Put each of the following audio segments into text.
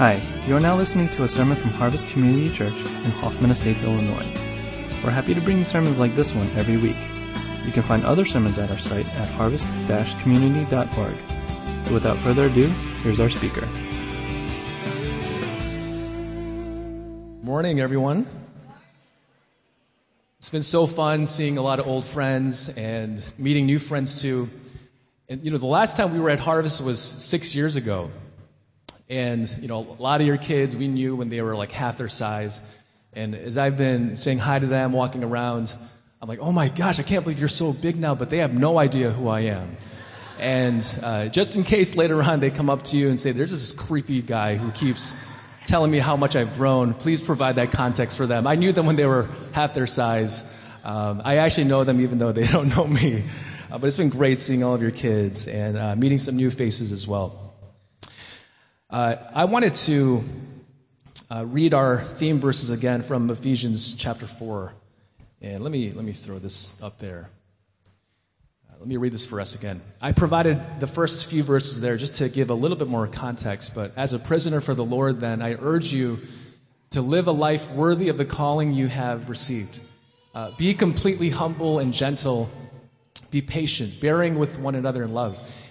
Hi, you are now listening to a sermon from Harvest Community Church in Hoffman Estates, Illinois. We're happy to bring you sermons like this one every week. You can find other sermons at our site at harvest-community.org. So without further ado, here's our speaker. Morning, everyone. It's been so fun seeing a lot of old friends and meeting new friends too. And you know, the last time we were at Harvest was six years ago. And, you know, a lot of your kids we knew when they were like half their size. And as I've been saying hi to them, walking around, I'm like, oh my gosh, I can't believe you're so big now, but they have no idea who I am. And uh, just in case later on they come up to you and say, there's this creepy guy who keeps telling me how much I've grown, please provide that context for them. I knew them when they were half their size. Um, I actually know them even though they don't know me. Uh, but it's been great seeing all of your kids and uh, meeting some new faces as well. Uh, I wanted to uh, read our theme verses again from Ephesians chapter 4. And let me, let me throw this up there. Uh, let me read this for us again. I provided the first few verses there just to give a little bit more context, but as a prisoner for the Lord, then, I urge you to live a life worthy of the calling you have received. Uh, be completely humble and gentle. Be patient, bearing with one another in love.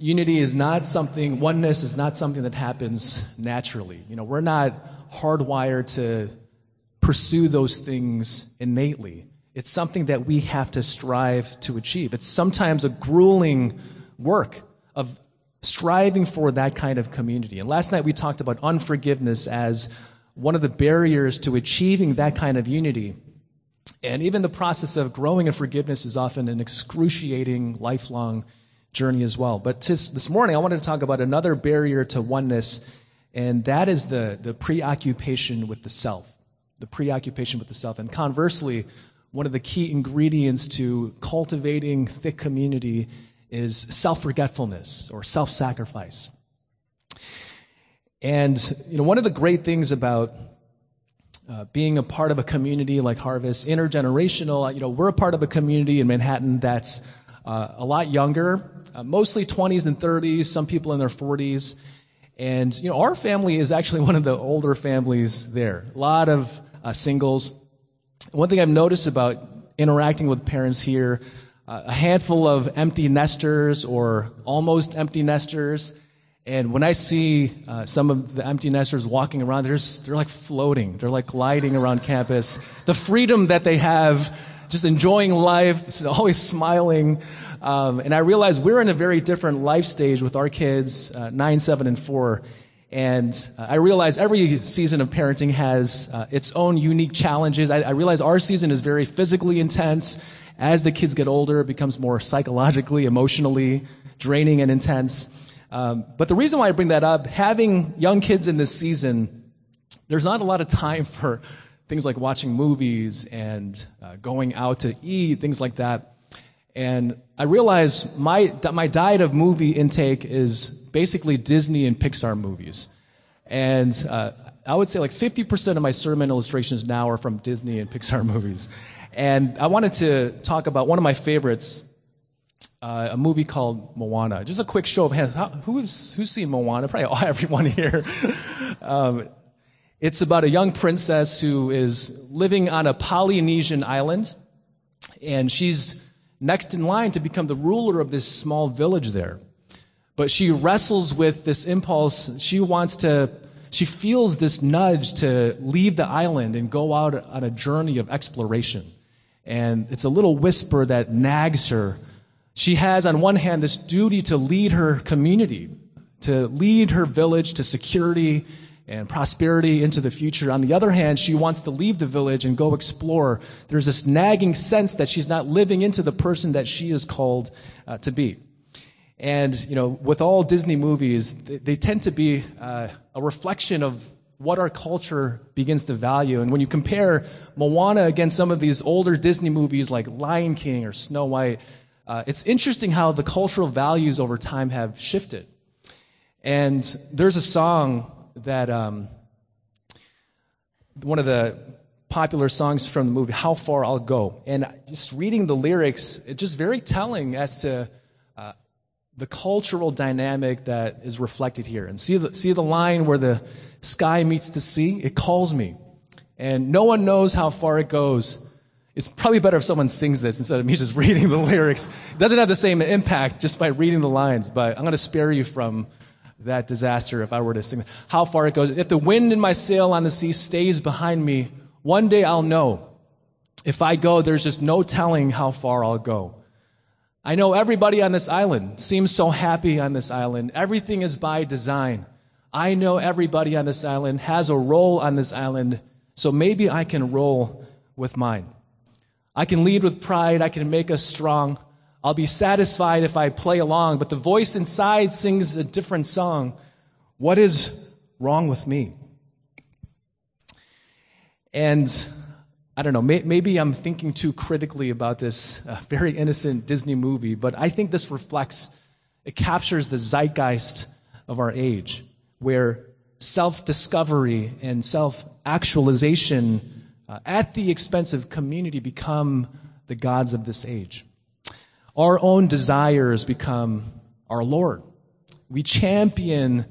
Unity is not something, oneness is not something that happens naturally. You know, we're not hardwired to pursue those things innately. It's something that we have to strive to achieve. It's sometimes a grueling work of striving for that kind of community. And last night we talked about unforgiveness as one of the barriers to achieving that kind of unity. And even the process of growing in forgiveness is often an excruciating, lifelong journey as well. But this morning, I wanted to talk about another barrier to oneness, and that is the, the preoccupation with the self. The preoccupation with the self. And conversely, one of the key ingredients to cultivating thick community is self forgetfulness or self sacrifice. And you know, one of the great things about uh, being a part of a community like Harvest, intergenerational, you know, we're a part of a community in Manhattan that's uh, a lot younger, uh, mostly 20s and 30s, some people in their 40s. And, you know, our family is actually one of the older families there. A lot of uh, singles. One thing I've noticed about interacting with parents here, uh, a handful of empty nesters or almost empty nesters. And when I see uh, some of the empty nesters walking around, they're, just, they're like floating. They're like gliding around campus. The freedom that they have just enjoying life, always smiling. Um, and I realized we're in a very different life stage with our kids, uh, nine, seven, and four. And uh, I realize every season of parenting has uh, its own unique challenges. I, I realize our season is very physically intense. As the kids get older, it becomes more psychologically, emotionally draining and intense. Um, but the reason why I bring that up, having young kids in this season, there's not a lot of time for things like watching movies and uh, going out to eat, things like that. And I realize my, my diet of movie intake is basically Disney and Pixar movies. And uh, I would say like 50% of my sermon illustrations now are from Disney and Pixar movies. And I wanted to talk about one of my favorites, uh, a movie called Moana. Just a quick show of hands. How, who's, who's seen Moana? Probably everyone here. um, it's about a young princess who is living on a Polynesian island, and she's next in line to become the ruler of this small village there. But she wrestles with this impulse. She wants to, she feels this nudge to leave the island and go out on a journey of exploration. And it's a little whisper that nags her. She has, on one hand, this duty to lead her community, to lead her village to security and prosperity into the future. On the other hand, she wants to leave the village and go explore. There's this nagging sense that she's not living into the person that she is called uh, to be. And, you know, with all Disney movies, they, they tend to be uh, a reflection of what our culture begins to value. And when you compare Moana against some of these older Disney movies like Lion King or Snow White, uh, it's interesting how the cultural values over time have shifted. And there's a song that um, one of the popular songs from the movie, How Far I'll Go. And just reading the lyrics, it's just very telling as to uh, the cultural dynamic that is reflected here. And see the, see the line where the sky meets the sea? It calls me. And no one knows how far it goes. It's probably better if someone sings this instead of me just reading the lyrics. It doesn't have the same impact just by reading the lines, but I'm going to spare you from that disaster if I were to sing. How far it goes. If the wind in my sail on the sea stays behind me, one day I'll know. If I go, there's just no telling how far I'll go. I know everybody on this island seems so happy on this island. Everything is by design. I know everybody on this island has a role on this island, so maybe I can roll with mine. I can lead with pride. I can make us strong. I'll be satisfied if I play along, but the voice inside sings a different song. What is wrong with me? And I don't know, may, maybe I'm thinking too critically about this uh, very innocent Disney movie, but I think this reflects, it captures the zeitgeist of our age, where self discovery and self actualization uh, at the expense of community become the gods of this age. Our own desires become our Lord. We champion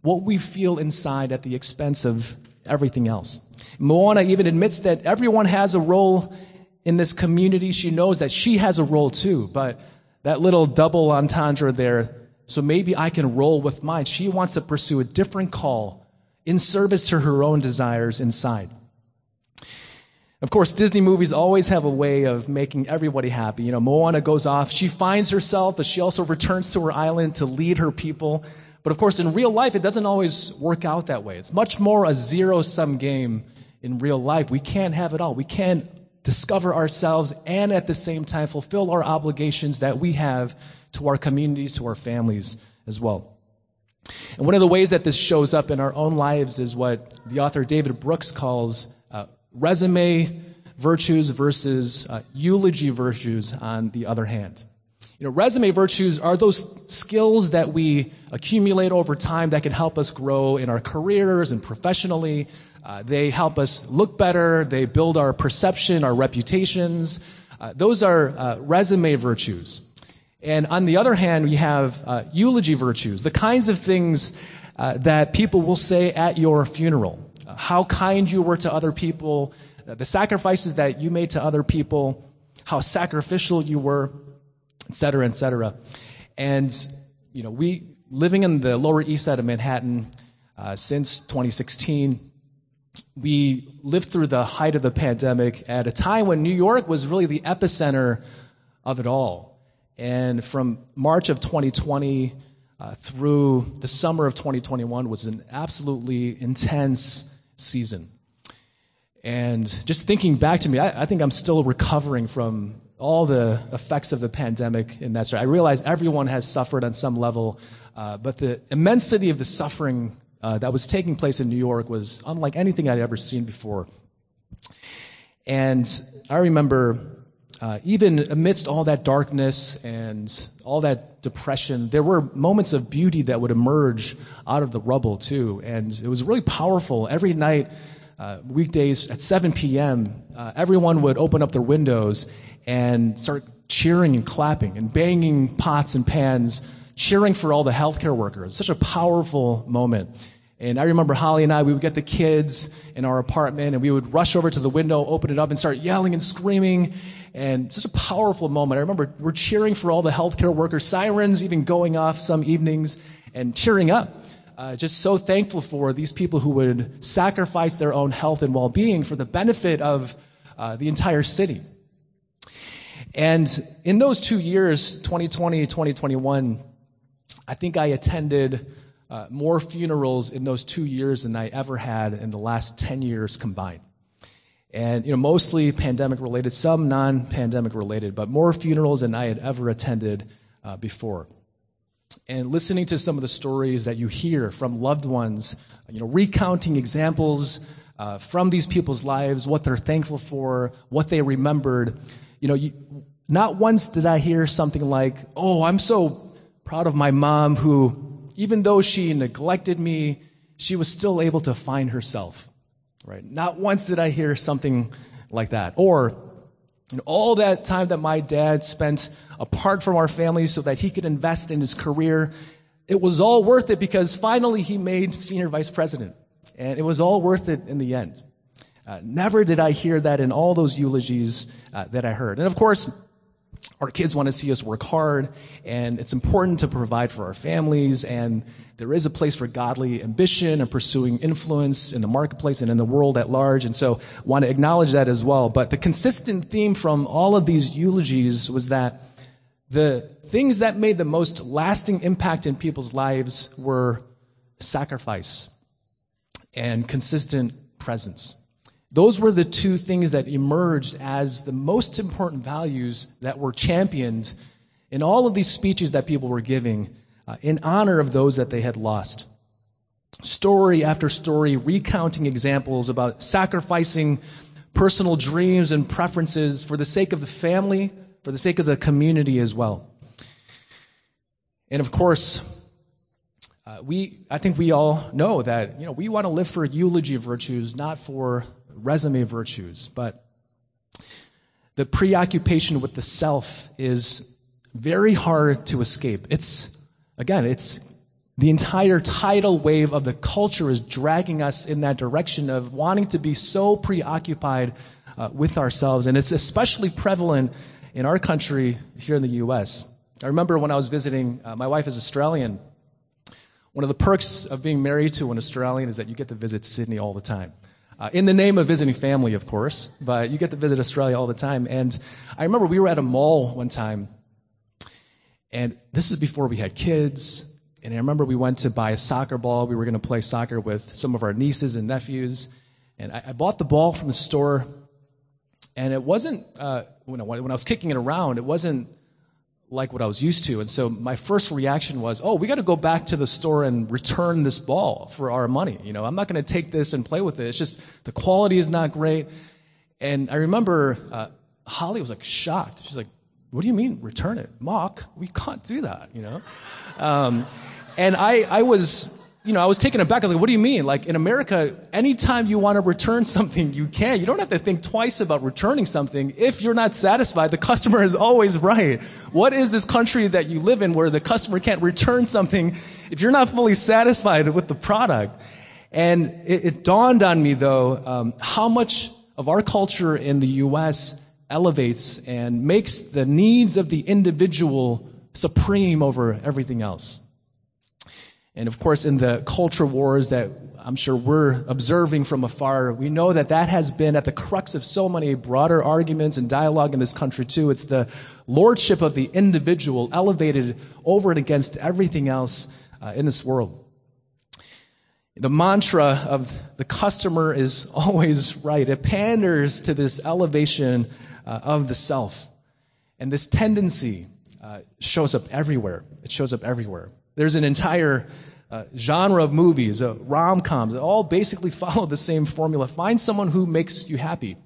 what we feel inside at the expense of everything else. Moana even admits that everyone has a role in this community. She knows that she has a role too, but that little double entendre there, so maybe I can roll with mine. She wants to pursue a different call in service to her own desires inside. Of course, Disney movies always have a way of making everybody happy. You know, Moana goes off, she finds herself, but she also returns to her island to lead her people. But of course, in real life, it doesn't always work out that way. It's much more a zero sum game in real life. We can't have it all. We can't discover ourselves and at the same time fulfill our obligations that we have to our communities, to our families as well. And one of the ways that this shows up in our own lives is what the author David Brooks calls resume virtues versus uh, eulogy virtues on the other hand. You know, resume virtues are those skills that we accumulate over time that can help us grow in our careers and professionally. Uh, they help us look better. They build our perception, our reputations. Uh, those are uh, resume virtues. And on the other hand, we have uh, eulogy virtues, the kinds of things uh, that people will say at your funeral. Uh, how kind you were to other people, the sacrifices that you made to other people, how sacrificial you were et cetera, et cetera. And, you know, we, living in the Lower East Side of Manhattan uh, since 2016, we lived through the height of the pandemic at a time when New York was really the epicenter of it all. And from March of 2020 uh, through the summer of 2021 was an absolutely intense season. And just thinking back to me, I, I think I'm still recovering from all the effects of the pandemic in that sort. I realize everyone has suffered on some level, uh, but the immensity of the suffering uh, that was taking place in New York was unlike anything I'd ever seen before. And I remember, uh, even amidst all that darkness and all that depression, there were moments of beauty that would emerge out of the rubble too. And it was really powerful. Every night, uh, weekdays at 7 p.m., uh, everyone would open up their windows and start cheering and clapping and banging pots and pans, cheering for all the healthcare workers. Such a powerful moment. And I remember Holly and I, we would get the kids in our apartment and we would rush over to the window, open it up and start yelling and screaming. And such a powerful moment. I remember we're cheering for all the healthcare workers, sirens even going off some evenings and cheering up. Uh, just so thankful for these people who would sacrifice their own health and well-being for the benefit of uh, the entire city. And in those two years, 2020, 2021, I think I attended uh, more funerals in those two years than I ever had in the last 10 years combined. And, you know, mostly pandemic related, some non pandemic related, but more funerals than I had ever attended uh, before. and listening to some of the stories that you hear from loved ones, you know, recounting examples uh, from these people's lives, what they're thankful for, what they remembered, you know, you, not once did I hear something like, "Oh, I'm so proud of my mom who, even though she neglected me, she was still able to find herself." Right? Not once did I hear something like that. Or and all that time that my dad spent apart from our family so that he could invest in his career, it was all worth it because finally he made senior vice president. And it was all worth it in the end. Uh, never did I hear that in all those eulogies uh, that I heard. And of course, our kids want to see us work hard, and it's important to provide for our families, and there is a place for godly ambition and pursuing influence in the marketplace and in the world at large. And so want to acknowledge that as well. But the consistent theme from all of these eulogies was that the things that made the most lasting impact in people's lives were sacrifice and consistent presence. Those were the two things that emerged as the most important values that were championed in all of these speeches that people were giving uh, in honor of those that they had lost. Story after story recounting examples about sacrificing personal dreams and preferences for the sake of the family, for the sake of the community as well. And of course, uh, we, I think we all know that, you know, we want to live for eulogy virtues, not for resume virtues. But the preoccupation with the self is very hard to escape. It's Again, it's the entire tidal wave of the culture is dragging us in that direction of wanting to be so preoccupied uh, with ourselves. And it's especially prevalent in our country here in the U.S. I remember when I was visiting, uh, my wife is Australian. One of the perks of being married to an Australian is that you get to visit Sydney all the time. Uh, in the name of visiting family, of course, but you get to visit Australia all the time. And I remember we were at a mall one time and this is before we had kids. And I remember we went to buy a soccer ball. We were going to play soccer with some of our nieces and nephews. And I, I bought the ball from the store. And it wasn't, uh, when, I, when I was kicking it around, it wasn't like what I was used to. And so my first reaction was, oh, we got to go back to the store and return this ball for our money. You know, I'm not going to take this and play with it. It's just the quality is not great. And I remember uh, Holly was like shocked. She's like, what do you mean, return it? Mock, we can't do that, you know? Um, and I, I was, you know, I was taken aback. I was like, what do you mean? Like in America, anytime you want to return something, you can. You don't have to think twice about returning something. If you're not satisfied, the customer is always right. What is this country that you live in where the customer can't return something if you're not fully satisfied with the product? And it, it dawned on me though, um, how much of our culture in the U.S elevates and makes the needs of the individual supreme over everything else. And of course, in the culture wars that I'm sure we're observing from afar, we know that that has been at the crux of so many broader arguments and dialogue in this country too. It's the lordship of the individual elevated over and against everything else uh, in this world. The mantra of the customer is always right. It panders to this elevation uh, of the self. And this tendency uh, shows up everywhere. It shows up everywhere. There's an entire uh, genre of movies, uh, rom coms, all basically follow the same formula. Find someone who makes you happy.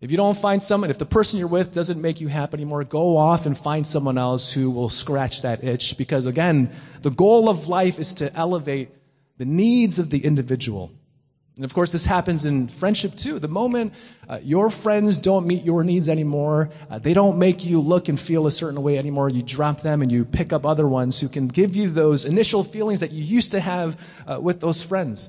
If you don't find someone, if the person you're with doesn't make you happy anymore, go off and find someone else who will scratch that itch. Because again, the goal of life is to elevate the needs of the individual. And of course, this happens in friendship too. The moment uh, your friends don't meet your needs anymore, uh, they don't make you look and feel a certain way anymore, you drop them and you pick up other ones who can give you those initial feelings that you used to have uh, with those friends.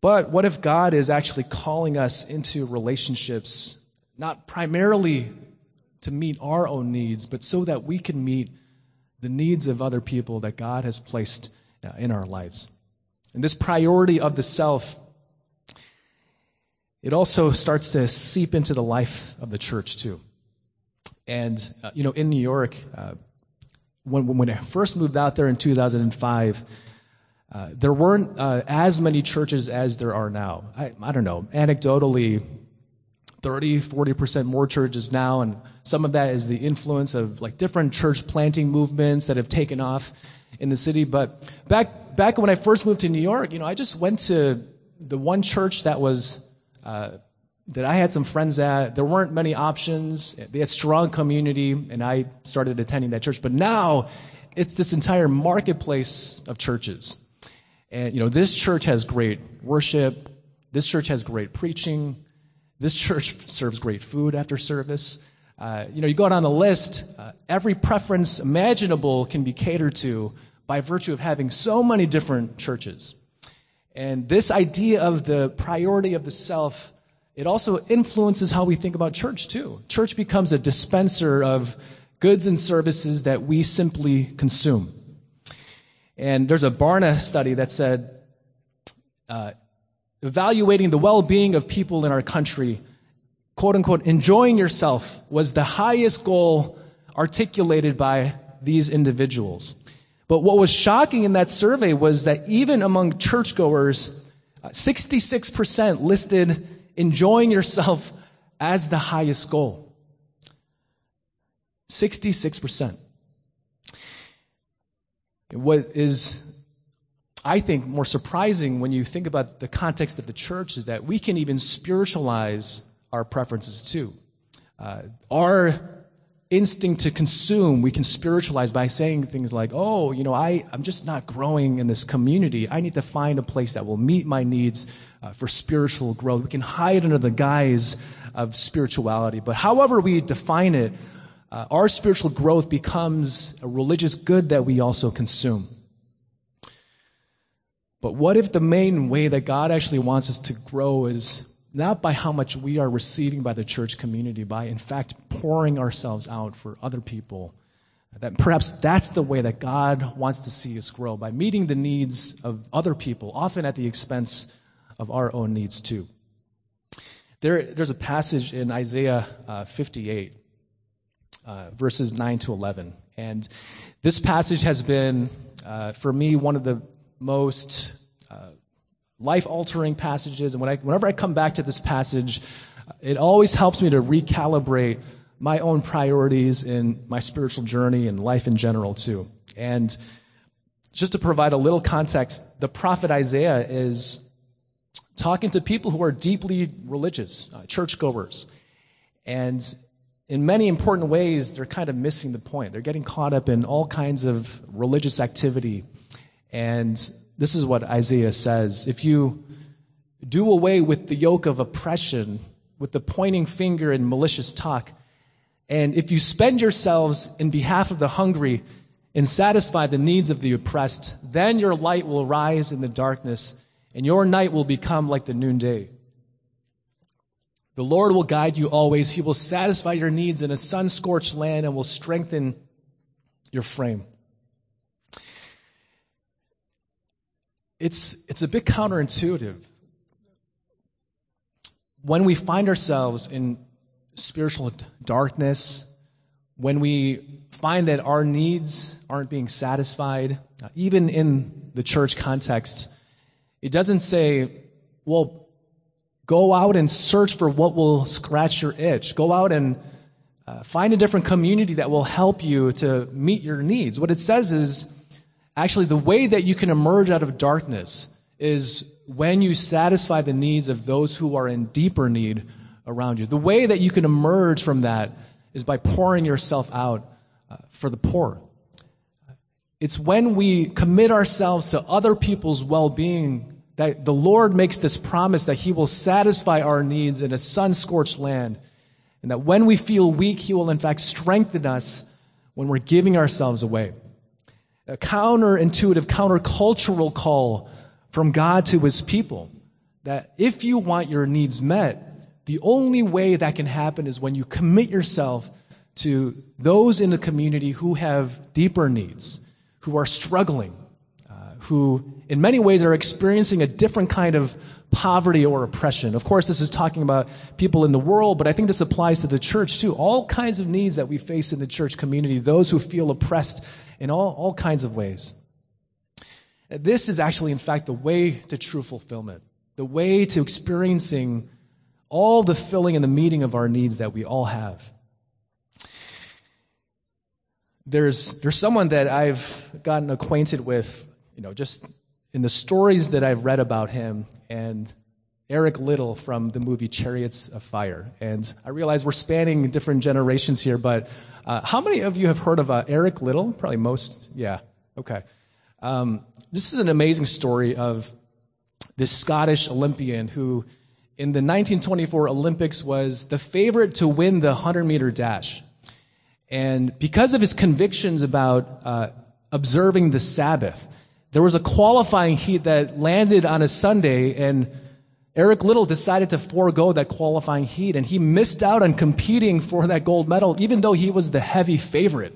But what if God is actually calling us into relationships, not primarily to meet our own needs, but so that we can meet the needs of other people that God has placed uh, in our lives? And this priority of the self, it also starts to seep into the life of the church too. And, uh, you know, in New York, uh, when, when I first moved out there in 2005, uh, there weren't uh, as many churches as there are now. I, I don't know. Anecdotally, 30, 40% more churches now, and some of that is the influence of like different church planting movements that have taken off in the city. But back, back when I first moved to New York, you know, I just went to the one church that was, uh, that I had some friends at. There weren't many options. They had strong community, and I started attending that church. But now, it's this entire marketplace of churches. And, you know, this church has great worship. This church has great preaching. This church serves great food after service. Uh, you know, you go down the list, uh, every preference imaginable can be catered to by virtue of having so many different churches. And this idea of the priority of the self, it also influences how we think about church too. Church becomes a dispenser of goods and services that we simply consume. And there's a Barna study that said, uh, evaluating the well-being of people in our country, quote unquote, enjoying yourself was the highest goal articulated by these individuals. But what was shocking in that survey was that even among churchgoers, 66% uh, listed enjoying yourself as the highest goal. 66%. What is, I think, more surprising when you think about the context of the church is that we can even spiritualize our preferences too. Uh, our instinct to consume, we can spiritualize by saying things like, oh, you know, I, I'm just not growing in this community. I need to find a place that will meet my needs uh, for spiritual growth. We can hide under the guise of spirituality. But however we define it, uh, our spiritual growth becomes a religious good that we also consume. But what if the main way that God actually wants us to grow is not by how much we are receiving by the church community, by in fact pouring ourselves out for other people? That perhaps that's the way that God wants to see us grow, by meeting the needs of other people, often at the expense of our own needs too. There, there's a passage in Isaiah uh, 58 uh, verses 9 to 11. And this passage has been, uh, for me, one of the most life altering passages. And when I, whenever I come back to this passage, it always helps me to recalibrate my own priorities in my spiritual journey and life in general, too. And just to provide a little context, the prophet Isaiah is talking to people who are deeply religious, uh, churchgoers. And in many important ways, they're kind of missing the point. They're getting caught up in all kinds of religious activity. And this is what Isaiah says. If you do away with the yoke of oppression, with the pointing finger and malicious talk, and if you spend yourselves in behalf of the hungry and satisfy the needs of the oppressed, then your light will rise in the darkness and your night will become like the noonday. The Lord will guide you always. He will satisfy your needs in a sun scorched land and will strengthen your frame. It's, it's a bit counterintuitive. When we find ourselves in spiritual darkness, when we find that our needs aren't being satisfied, uh, even in the church context, it doesn't say, well, Go out and search for what will scratch your itch. Go out and uh, find a different community that will help you to meet your needs. What it says is actually the way that you can emerge out of darkness is when you satisfy the needs of those who are in deeper need around you. The way that you can emerge from that is by pouring yourself out uh, for the poor. It's when we commit ourselves to other people's well being that the Lord makes this promise that He will satisfy our needs in a sun scorched land. And that when we feel weak, He will in fact strengthen us when we're giving ourselves away. A counterintuitive, countercultural call from God to His people that if you want your needs met, the only way that can happen is when you commit yourself to those in the community who have deeper needs, who are struggling, uh, who, in many ways, are experiencing a different kind of poverty or oppression. Of course, this is talking about people in the world, but I think this applies to the church too. All kinds of needs that we face in the church community, those who feel oppressed in all, all kinds of ways. This is actually, in fact, the way to true fulfillment, the way to experiencing all the filling and the meeting of our needs that we all have. There's, there's someone that I've gotten acquainted with, you know, just in the stories that I've read about him, and Eric Liddell from the movie Chariots of Fire. And I realize we're spanning different generations here, but uh, how many of you have heard of uh, Eric Liddell? Probably most. Yeah. Okay. Um, this is an amazing story of this Scottish Olympian who, in the 1924 Olympics, was the favorite to win the 100 meter dash. And because of his convictions about uh, observing the Sabbath, there was a qualifying heat that landed on a Sunday, and Eric Liddell decided to forego that qualifying heat, and he missed out on competing for that gold medal, even though he was the heavy favorite.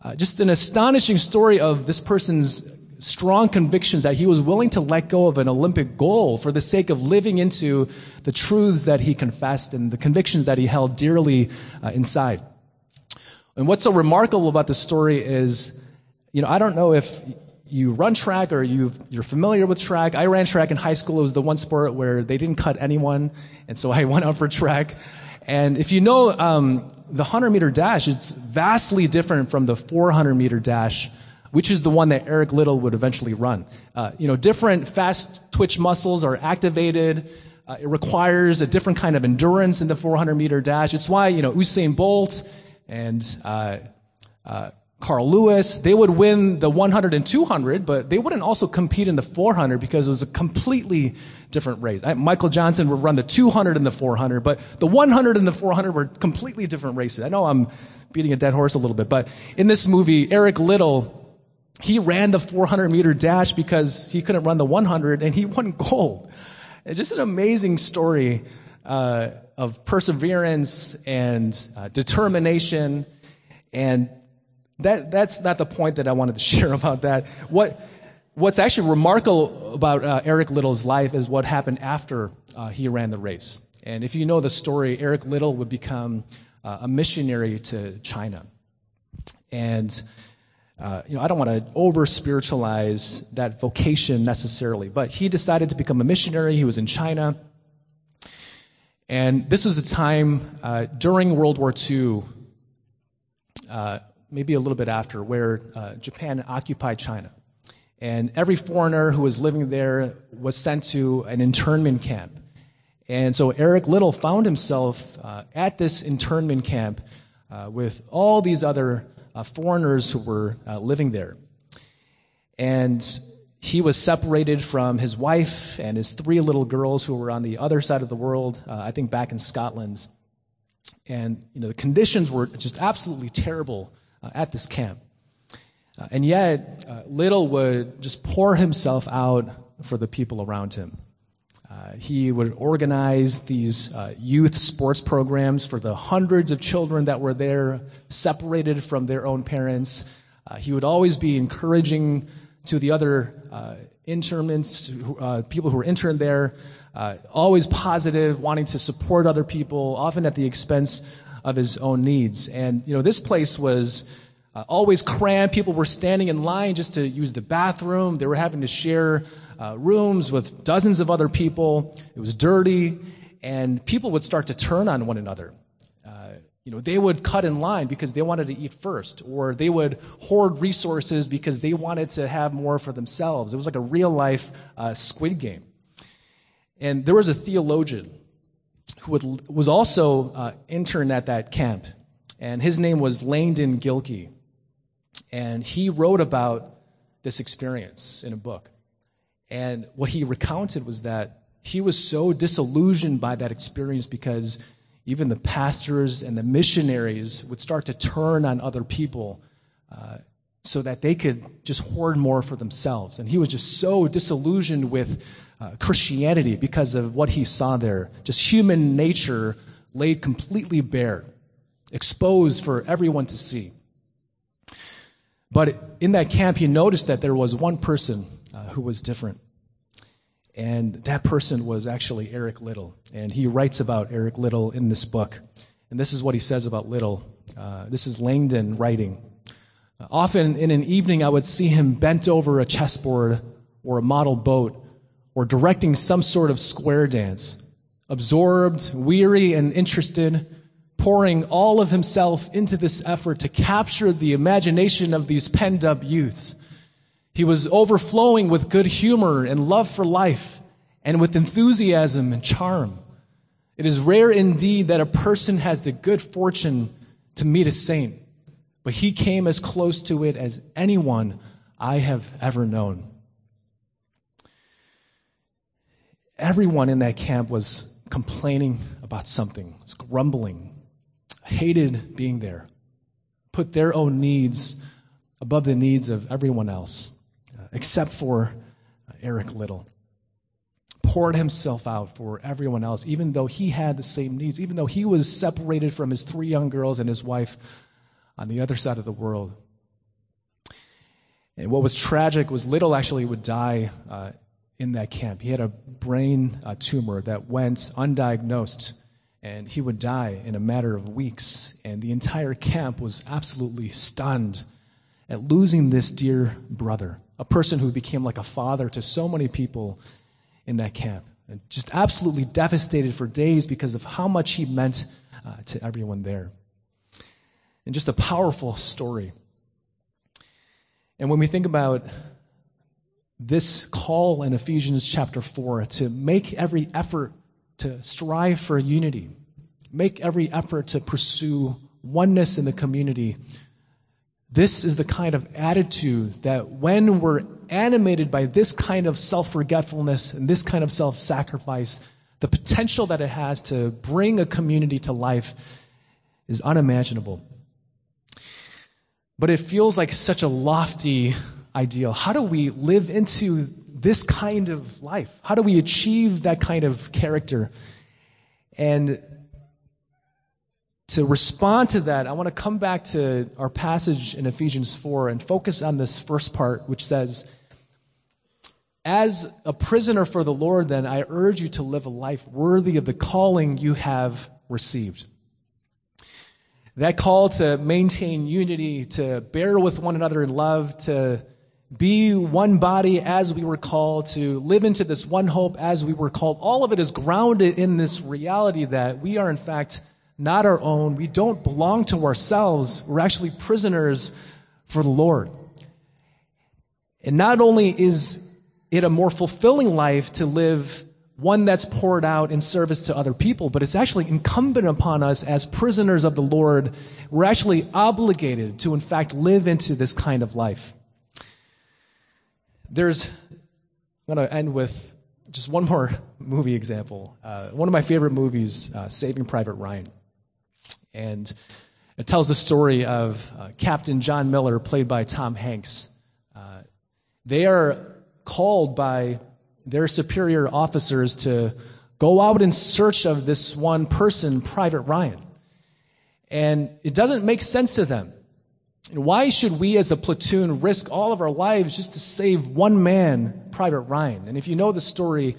Uh, just an astonishing story of this person's strong convictions that he was willing to let go of an Olympic goal for the sake of living into the truths that he confessed and the convictions that he held dearly uh, inside. And what's so remarkable about this story is, you know, I don't know if you run track or you are familiar with track. I ran track in high school. It was the one sport where they didn't cut anyone. And so I went out for track. And if you know um, the 100 meter dash, it's vastly different from the 400 meter dash which is the one that Eric Liddell would eventually run. Uh, you know, different fast twitch muscles are activated. Uh, it requires a different kind of endurance in the 400 meter dash. It's why, you know, Usain Bolt and uh, uh Carl Lewis, they would win the 100 and 200, but they wouldn't also compete in the 400 because it was a completely different race. Michael Johnson would run the 200 and the 400, but the 100 and the 400 were completely different races. I know I'm beating a dead horse a little bit, but in this movie, Eric Liddell, he ran the 400 meter dash because he couldn't run the 100 and he won gold. It's just an amazing story uh, of perseverance and uh, determination. And that, that's not the point that I wanted to share about that. What, what's actually remarkable about uh, Eric Liddell's life is what happened after uh, he ran the race. And if you know the story, Eric Liddell would become uh, a missionary to China. And uh, you know, I don't want to over spiritualize that vocation necessarily, but he decided to become a missionary. He was in China. And this was a time uh, during World War II, uh, maybe a little bit after, where uh, Japan occupied China. And every foreigner who was living there was sent to an internment camp. And so Eric Liddell found himself uh, at this internment camp uh, with all these other uh, foreigners who were uh, living there. And he was separated from his wife and his three little girls who were on the other side of the world, uh, I think back in Scotland. And you know, the conditions were just absolutely terrible uh, at this camp. Uh, and yet, uh, Liddell would just pour himself out for the people around him. Uh, he would organize these uh, youth sports programs for the hundreds of children that were there, separated from their own parents. Uh, he would always be encouraging to the other uh, interments, uh, people who were interned there, always positive, wanting to support other people, often at the expense of his own needs. And you know, this place was always crammed. People were standing in line just to use the bathroom. They were having to share uh, rooms with dozens of other people. It was dirty, and people would start to turn on one another. Uh, you know, they would cut in line because they wanted to eat first, or they would hoard resources because they wanted to have more for themselves. It was like a real life uh, squid game. And there was a theologian who would, was also uh, intern at that camp, and his name was Langdon Gilkey. And he wrote about this experience in a book. And what he recounted was that he was so disillusioned by that experience because even the pastors and the missionaries would start to turn on other people uh, so that they could just hoard more for themselves. And he was just so disillusioned with uh, Christianity because of what he saw there. Just human nature laid completely bare, exposed for everyone to see. But in that camp, he noticed that there was one person uh, who was different. And that person was actually Eric Liddell. And he writes about Eric Liddell in this book. And this is what he says about Liddell. Uh, this is Langdon writing. Often in an evening, I would see him bent over a chessboard or a model boat or directing some sort of square dance. absorbed, weary, and interested, pouring all of himself into this effort to capture the imagination of these penned up youths. He was overflowing with good humor and love for life and with enthusiasm and charm. It is rare indeed that a person has the good fortune to meet a saint, but he came as close to it as anyone I have ever known. Everyone in that camp was complaining about something, was grumbling, hated being there, put their own needs above the needs of everyone else, uh, except for uh, Eric Liddell. Poured himself out for everyone else, even though he had the same needs, even though he was separated from his three young girls and his wife on the other side of the world. And what was tragic was Liddell actually would die uh, in that camp. He had a brain uh, tumor that went undiagnosed, and he would die in a matter of weeks. And the entire camp was absolutely stunned at losing this dear brother, a person who became like a father to so many people in that camp. And just absolutely devastated for days because of how much he meant uh, to everyone there. And just a powerful story. And when we think about this call in Ephesians chapter 4 to make every effort to strive for unity, make every effort to pursue oneness in the community. This is the kind of attitude that when we're animated by this kind of self forgetfulness and this kind of self sacrifice, the potential that it has to bring a community to life is unimaginable. But it feels like such a lofty ideal? How do we live into this kind of life? How do we achieve that kind of character? And to respond to that, I want to come back to our passage in Ephesians 4 and focus on this first part, which says, As a prisoner for the Lord, then, I urge you to live a life worthy of the calling you have received. That call to maintain unity, to bear with one another in love, to be one body as we were called, to live into this one hope as we were called. All of it is grounded in this reality that we are, in fact, not our own. We don't belong to ourselves. We're actually prisoners for the Lord. And not only is it a more fulfilling life to live one that's poured out in service to other people, but it's actually incumbent upon us as prisoners of the Lord. We're actually obligated to, in fact, live into this kind of life. There's, I'm going to end with just one more movie example. Uh, one of my favorite movies, uh, Saving Private Ryan. And it tells the story of uh, Captain John Miller, played by Tom Hanks. Uh, they are called by their superior officers to go out in search of this one person, Private Ryan. And it doesn't make sense to them. And why should we as a platoon risk all of our lives just to save one man, Private Ryan? And if you know the story,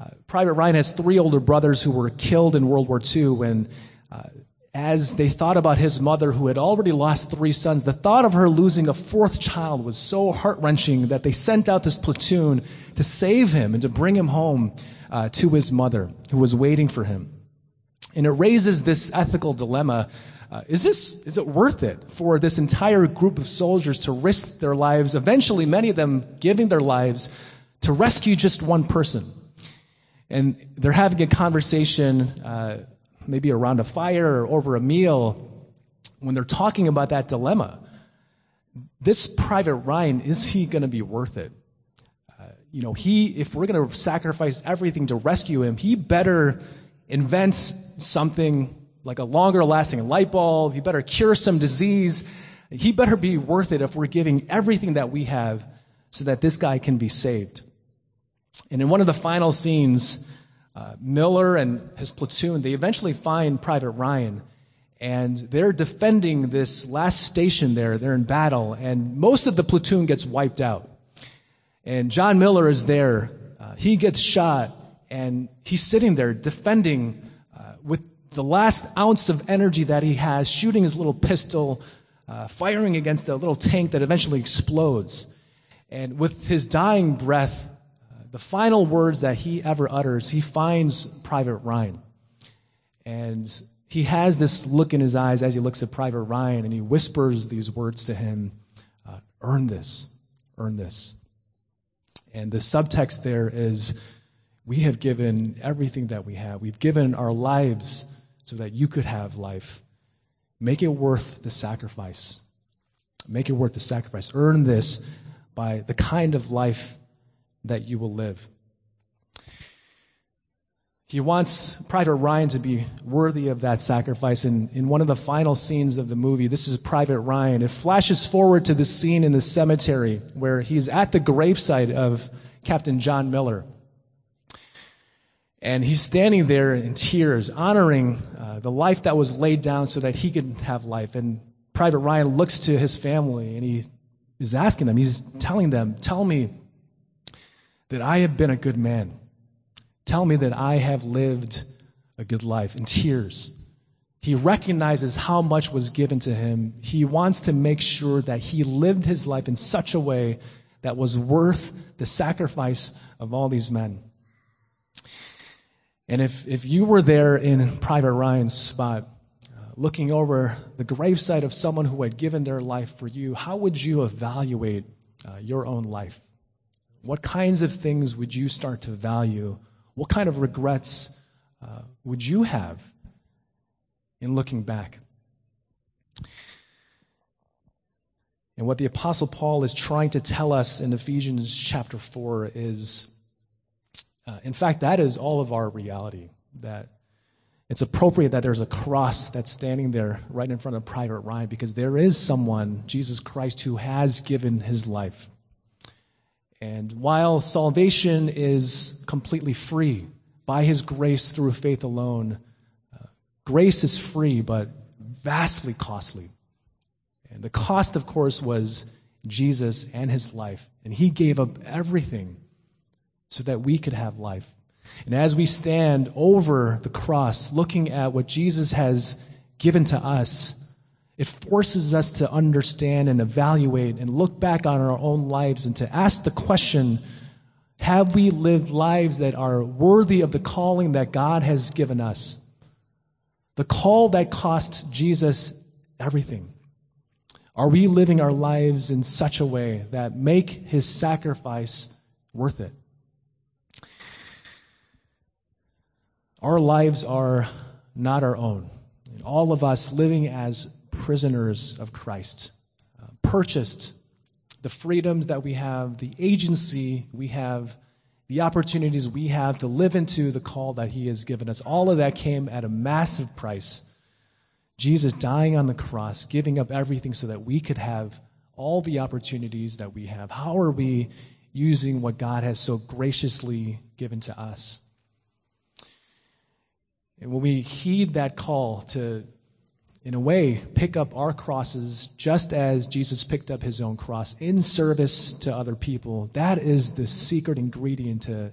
uh, Private Ryan has three older brothers who were killed in World War II. And uh, as they thought about his mother, who had already lost three sons, the thought of her losing a fourth child was so heart wrenching that they sent out this platoon to save him and to bring him home uh, to his mother, who was waiting for him. And it raises this ethical dilemma uh, is this is it worth it for this entire group of soldiers to risk their lives eventually many of them giving their lives to rescue just one person and they're having a conversation uh, maybe around a fire or over a meal when they're talking about that dilemma this private ryan is he going to be worth it uh, you know he if we're going to sacrifice everything to rescue him he better invent something like a longer lasting light bulb. He better cure some disease. He better be worth it if we're giving everything that we have so that this guy can be saved. And in one of the final scenes, uh, Miller and his platoon, they eventually find Private Ryan and they're defending this last station there. They're in battle and most of the platoon gets wiped out. And John Miller is there. Uh, he gets shot and he's sitting there defending uh, with the last ounce of energy that he has, shooting his little pistol, uh, firing against a little tank that eventually explodes. And with his dying breath, the final words that he ever utters, he finds Private Ryan. And he has this look in his eyes as he looks at Private Ryan, and he whispers these words to him uh, Earn this, earn this. And the subtext there is we have given everything that we have. We've given our lives so that you could have life. Make it worth the sacrifice. Make it worth the sacrifice. Earn this by the kind of life that you will live. He wants Private Ryan to be worthy of that sacrifice. And in one of the final scenes of the movie, this is Private Ryan. It flashes forward to the scene in the cemetery where he's at the gravesite of Captain John Miller. And he's standing there in tears, honoring uh, the life that was laid down so that he could have life. And Private Ryan looks to his family and he is asking them, he's telling them, Tell me that I have been a good man. Tell me that I have lived a good life in tears. He recognizes how much was given to him. He wants to make sure that he lived his life in such a way that was worth the sacrifice of all these men. And if, if you were there in Private Ryan's spot, uh, looking over the gravesite of someone who had given their life for you, how would you evaluate uh, your own life? What kinds of things would you start to value what kind of regrets uh, would you have in looking back? And what the Apostle Paul is trying to tell us in Ephesians chapter 4 is, uh, in fact, that is all of our reality. That it's appropriate that there's a cross that's standing there right in front of Private Ryan because there is someone, Jesus Christ, who has given his life and while salvation is completely free by his grace through faith alone, uh, grace is free but vastly costly. And the cost, of course, was Jesus and his life. And he gave up everything so that we could have life. And as we stand over the cross, looking at what Jesus has given to us, it forces us to understand and evaluate and look back on our own lives and to ask the question have we lived lives that are worthy of the calling that God has given us? The call that cost Jesus everything. Are we living our lives in such a way that make his sacrifice worth it? Our lives are not our own. All of us living as prisoners of Christ, uh, purchased the freedoms that we have, the agency we have, the opportunities we have to live into the call that He has given us. All of that came at a massive price. Jesus dying on the cross, giving up everything so that we could have all the opportunities that we have. How are we using what God has so graciously given to us? And when we heed that call to in a way, pick up our crosses just as Jesus picked up his own cross in service to other people. That is the secret ingredient to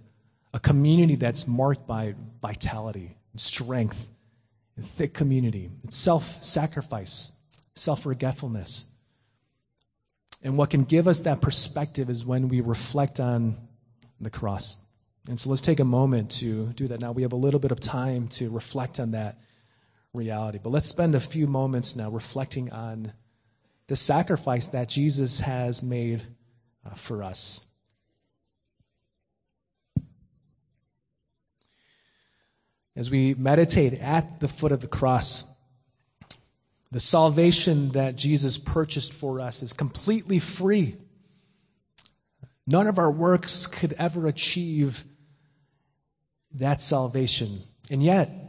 a community that's marked by vitality and strength and thick community. It's self sacrifice, self forgetfulness. And what can give us that perspective is when we reflect on the cross. And so let's take a moment to do that now. We have a little bit of time to reflect on that reality. But let's spend a few moments now reflecting on the sacrifice that Jesus has made uh, for us. As we meditate at the foot of the cross, the salvation that Jesus purchased for us is completely free. None of our works could ever achieve that salvation. And yet,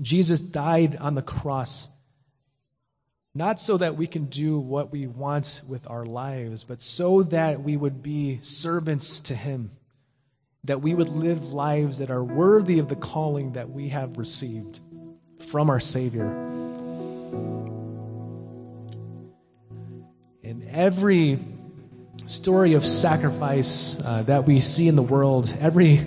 Jesus died on the cross not so that we can do what we want with our lives, but so that we would be servants to Him, that we would live lives that are worthy of the calling that we have received from our Savior. In every story of sacrifice uh, that we see in the world, every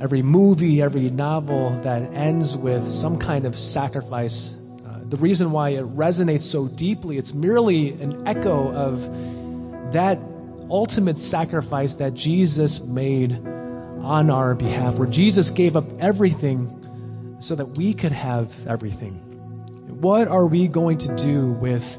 every movie, every novel that ends with some kind of sacrifice. Uh, the reason why it resonates so deeply, it's merely an echo of that ultimate sacrifice that Jesus made on our behalf, where Jesus gave up everything so that we could have everything. What are we going to do with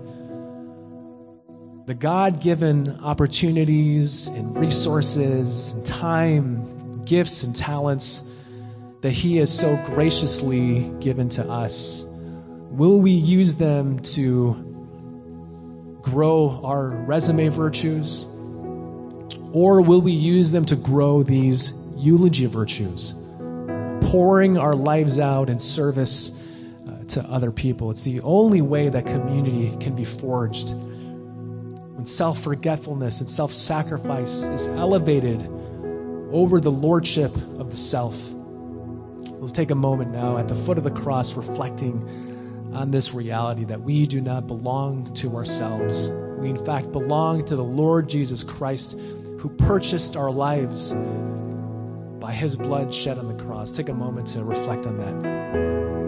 the God given opportunities and resources and time, gifts and talents that He has so graciously given to us? Will we use them to grow our resume virtues? Or will we use them to grow these eulogy virtues, pouring our lives out in service uh, to other people? It's the only way that community can be forged. When self forgetfulness and self sacrifice is elevated over the lordship of the self. Let's take a moment now at the foot of the cross, reflecting on this reality that we do not belong to ourselves. We, in fact, belong to the Lord Jesus Christ, who purchased our lives by his blood shed on the cross. Take a moment to reflect on that.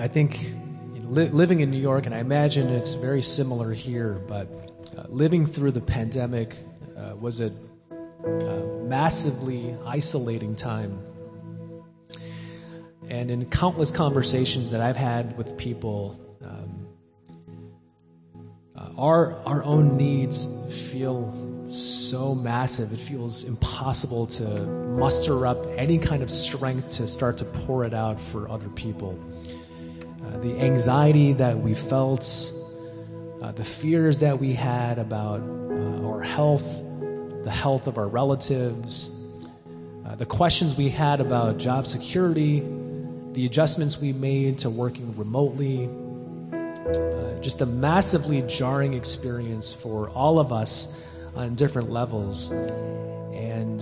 I, think you know, li- living in New York, and I imagine it's very similar here, but uh, living through the pandemic uh, was a uh, massively isolating time. And in countless conversations that I've had with people, um, uh, our, our own needs feel so massive. It feels impossible to muster up any kind of strength to start to pour it out for other people. Uh, the anxiety that we felt, uh, the fears that we had about uh, our health, the health of our relatives, uh, the questions we had about job security, the adjustments we made to working remotely. Just a massively jarring experience for all of us on different levels. And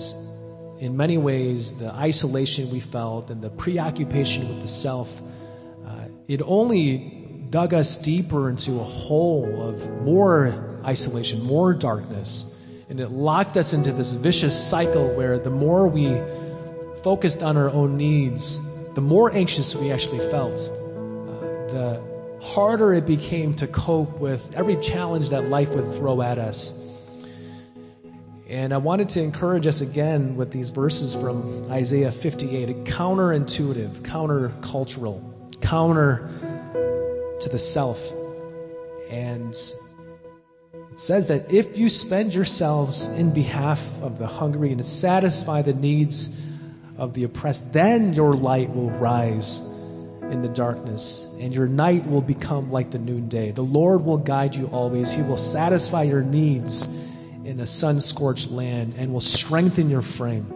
in many ways, the isolation we felt and the preoccupation with the self it only dug us deeper into a hole of more isolation, more darkness. And it locked us into this vicious cycle where the more we focused on our own needs, the more anxious we actually felt. Uh, the harder it became to cope with every challenge that life would throw at us. And I wanted to encourage us again with these verses from Isaiah 58, a counterintuitive, countercultural counter to the self. And it says that if you spend yourselves in behalf of the hungry and to satisfy the needs of the oppressed, then your light will rise in the darkness, and your night will become like the noonday. The Lord will guide you always. He will satisfy your needs in a sun scorched land and will strengthen your frame.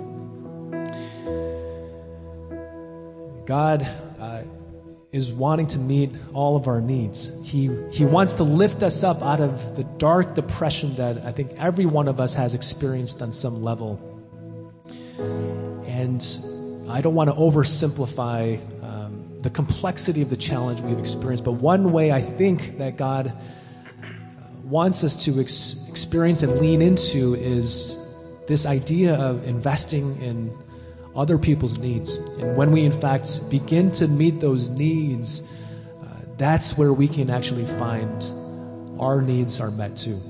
God uh, is wanting to meet all of our needs. He, he wants to lift us up out of the dark depression that I think every one of us has experienced on some level. And I don't want to oversimplify um, the complexity of the challenge we've experienced, but one way I think that God wants us to ex- experience and lean into is this idea of investing in other people's needs. And when we, in fact, begin to meet those needs, uh, that's where we can actually find our needs are met too.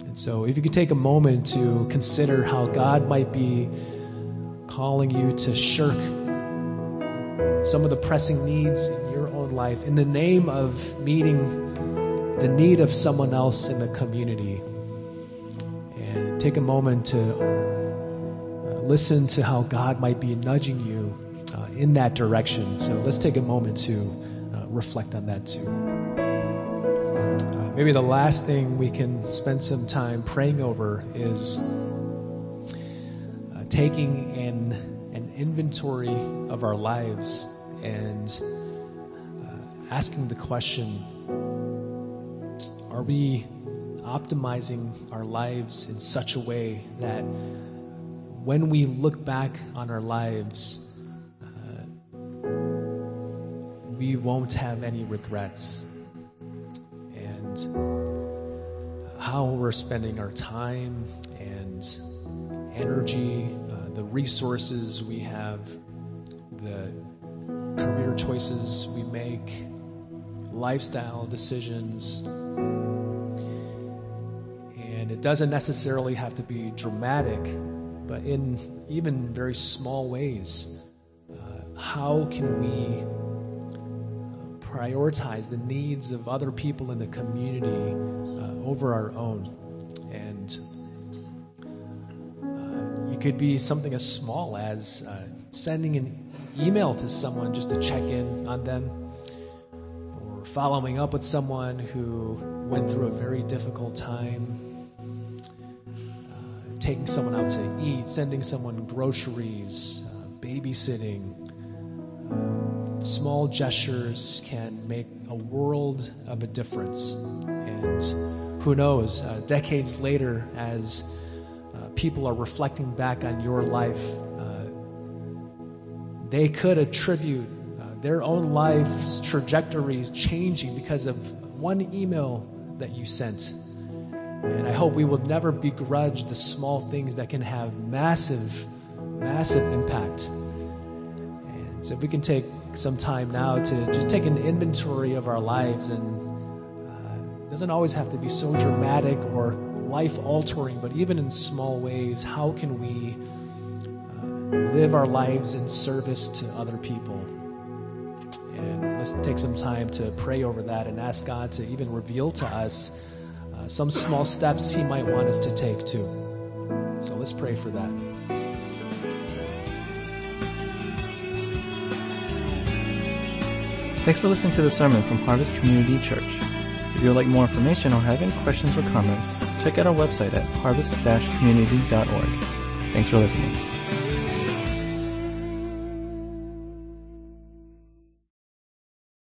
And so, if you could take a moment to consider how God might be calling you to shirk some of the pressing needs in your own life in the name of meeting the need of someone else in the community. And take a moment to listen to how God might be nudging you uh, in that direction. So let's take a moment to uh, reflect on that too. Uh, maybe the last thing we can spend some time praying over is uh, taking an, an inventory of our lives and uh, asking the question are we optimizing our lives in such a way that when we look back on our lives, uh, we won't have any regrets? And how we're spending our time and energy, uh, the resources we have, the career choices we make, lifestyle decisions And it doesn't necessarily have to be dramatic, in even very small ways, uh, how can we uh, prioritize the needs of other people in the community uh, over our own? And uh, it could be something as small as sending an email to someone just to check in on them, or following up with someone who went through a very difficult time taking someone out to eat, sending someone groceries, uh, babysitting. Uh, small gestures can make a world of a difference. And who knows, uh, decades later, as uh, people are reflecting back on your life, uh, they could attribute uh, their own life's trajectories changing because of one email that you sent and I hope we will never begrudge the small things that can have massive, massive impact. And so if we can take some time now to just take an inventory of our lives and uh, it doesn't always have to be so dramatic or life altering, but even in small ways, how can we uh, live our lives in service to other people? And let's take some time to pray over that and ask God to even reveal to us uh, some small steps He might want us to take too. So let's pray for that. Thanks for listening to the sermon from Harvest Community Church. If you would like more information or have any questions or comments, check out our website at harvest-community.org. Thanks for listening.